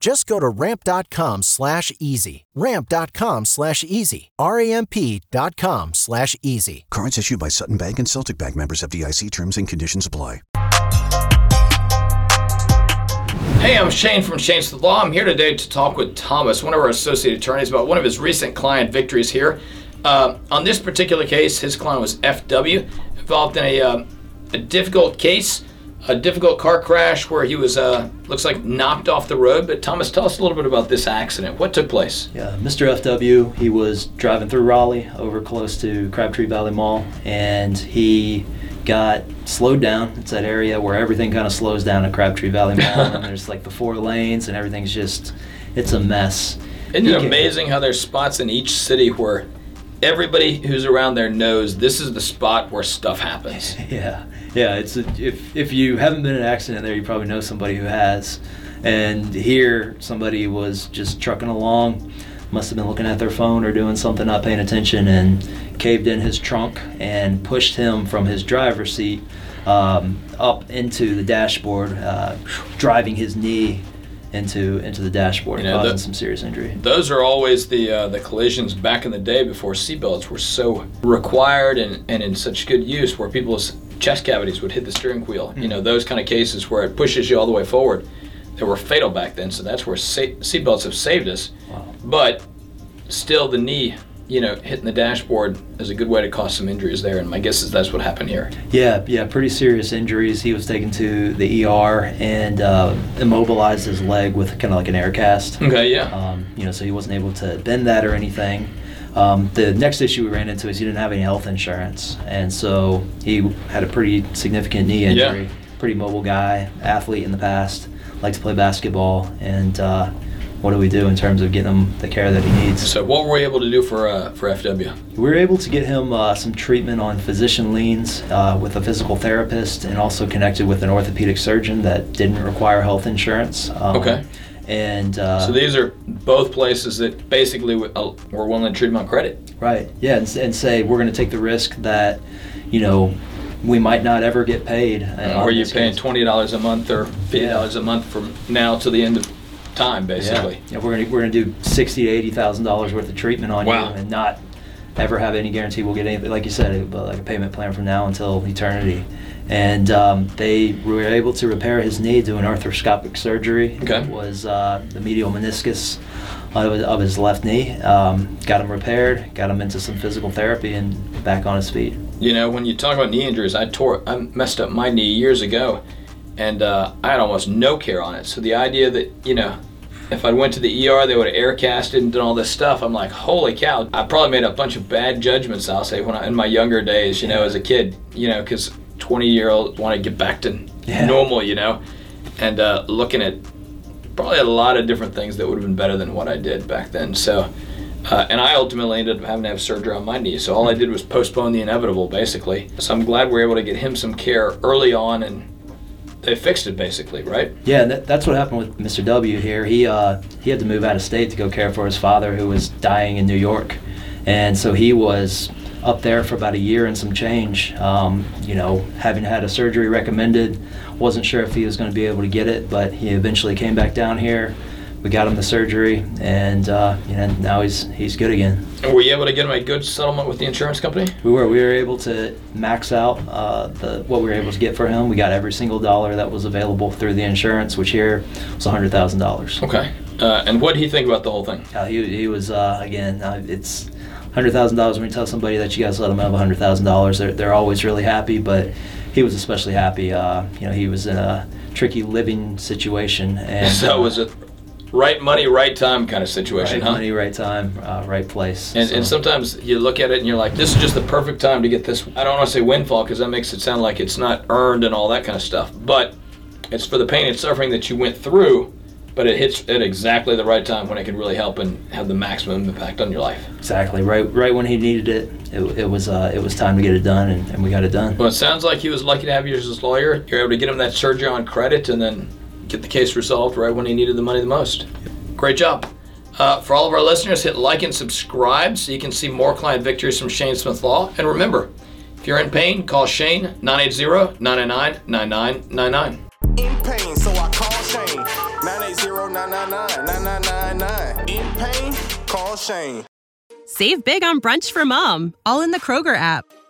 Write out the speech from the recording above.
Just go to ramp.com slash easy. Ramp.com slash easy. R-A-M-P.com slash easy. Cards issued by Sutton Bank and Celtic Bank members FDIC terms and conditions apply. Hey, I'm Shane from Shane Smith Law. I'm here today to talk with Thomas, one of our associate attorneys, about one of his recent client victories here. Uh, on this particular case, his client was FW, involved in a, uh, a difficult case, a difficult car crash where he was, uh, looks like, knocked off the road. But Thomas, tell us a little bit about this accident. What took place? Yeah, Mr. FW, he was driving through Raleigh over close to Crabtree Valley Mall, and he got slowed down. It's that area where everything kind of slows down at Crabtree Valley Mall, and there's like the four lanes, and everything's just, it's a mess. Isn't it amazing how there's spots in each city where everybody who's around there knows this is the spot where stuff happens? Yeah, yeah. It's a, if if you haven't been in an accident there, you probably know somebody who has. And here, somebody was just trucking along, must have been looking at their phone or doing something, not paying attention, and caved in his trunk and pushed him from his driver's seat um, up into the dashboard, uh, driving his knee into into the dashboard, You know, causing the- some serious injury. Those are always the uh, the collisions back in the day before seatbelts were so required and, and in such good use, where people's chest cavities would hit the steering wheel. You know, those kind of cases where it pushes you all the way forward. They were fatal back then, so that's where sa- seatbelts have saved us. But still, the knee, you know, hitting the dashboard is a good way to cause some injuries there. And my guess is that's what happened here. Yeah, yeah, pretty serious injuries. He was taken to the ER and uh, immobilized his leg with kind of like an air cast. Okay, yeah. Um, you know, so he wasn't able to bend that or anything. Um, the next issue we ran into is he didn't have any health insurance, and so he had a pretty significant knee injury. Yeah. Pretty mobile guy, athlete in the past, liked to play basketball, and uh, what do we do in terms of getting him the care that he needs? So what were we able to do for uh, for FW? We were able to get him uh, some treatment on physician liens uh, with a physical therapist and also connected with an orthopedic surgeon that didn't require health insurance. Um, Okay. And uh, So these are both places that basically uh, were willing to treat him on credit. right, yeah, and, and say we're going to take the risk that, you know, we might not ever get paid. uh, Or you paying case. twenty dollars a month or fifty dollars a month from now to the end of time, basically. Yeah, we're to we're to do sixty to eighty thousand dollars worth of treatment on Wow. you and not ever have any guarantee we'll get anything. Like you said, uh, like a payment plan from now until eternity. And um, they were able to repair his knee, do an arthroscopic surgery. Okay. It was uh, the medial meniscus of his, of his left knee. Um, got him repaired, got him into some physical therapy, and back on his feet. You know, when you talk about knee injuries, I tore, I messed up my knee years ago, and uh, I had almost no care on it. So the idea that you know, if I went to the ER, they would have air casted and done all this stuff. I'm like, holy cow! I probably made a bunch of bad judgments. I'll say when I, in my younger days, you know, as a kid, you know, because 20 year old want to get back to Yeah. normal, you know, and uh, looking at probably a lot of different things that would have been better than what I did back then. So. Uh, and I ultimately ended up having to have surgery on my knee. So all I did was postpone the inevitable, basically. So I'm glad we are able to get him some care early on, and they fixed it, basically, right? Yeah, that, that's what happened with Mr. W here. He uh, he had to move out of state to go care for his father, who was dying in New York, and so he was up there for about a year and some change. Um, you know, having had a surgery recommended, wasn't sure if he was going to be able to get it, but he eventually came back down here. We got him the surgery, and uh, you know, now he's he's good again. And were you able to get him a good settlement with the insurance company? We were we were able to max out uh, the what we were able to get for him. We got every single dollar that was available through the insurance, which here was hundred thousand dollars. Okay. Uh, and what did he think about the whole thing? Uh, he, he was uh, again. Uh, it's hundred thousand dollars when you tell somebody that you guys let them have hundred thousand dollars. They're they're always really happy, but he was especially happy. Uh, you know, he was in a tricky living situation, and so was a right money, right time kind of situation, right huh? money, right time, uh, right place. And, So- and sometimes you look at it and you're like, this is just the perfect time to get this. I don't want to say windfall because that makes it sound like it's not earned and all that kind of stuff. But it's for the pain and suffering that you went through, but it hits at exactly the right time when it can really help and have the maximum impact on your life. exactly right right when he needed it, it, it was uh, it was time to get it done, and, and we got it done. Well, it sounds like he was lucky to have you as his lawyer. You're able to get him that surgery on credit and then get the case resolved right when he needed the money the most. Great job. Uh, for all of our listeners, hit like and subscribe so you can see more client victories from Shane Smith Law. And remember, if you're in pain, call Shane 980 999 9999. In pain, so I call Shane. 980-999-9999. In pain, call Shane. Save big on brunch for mom, all in the Kroger app.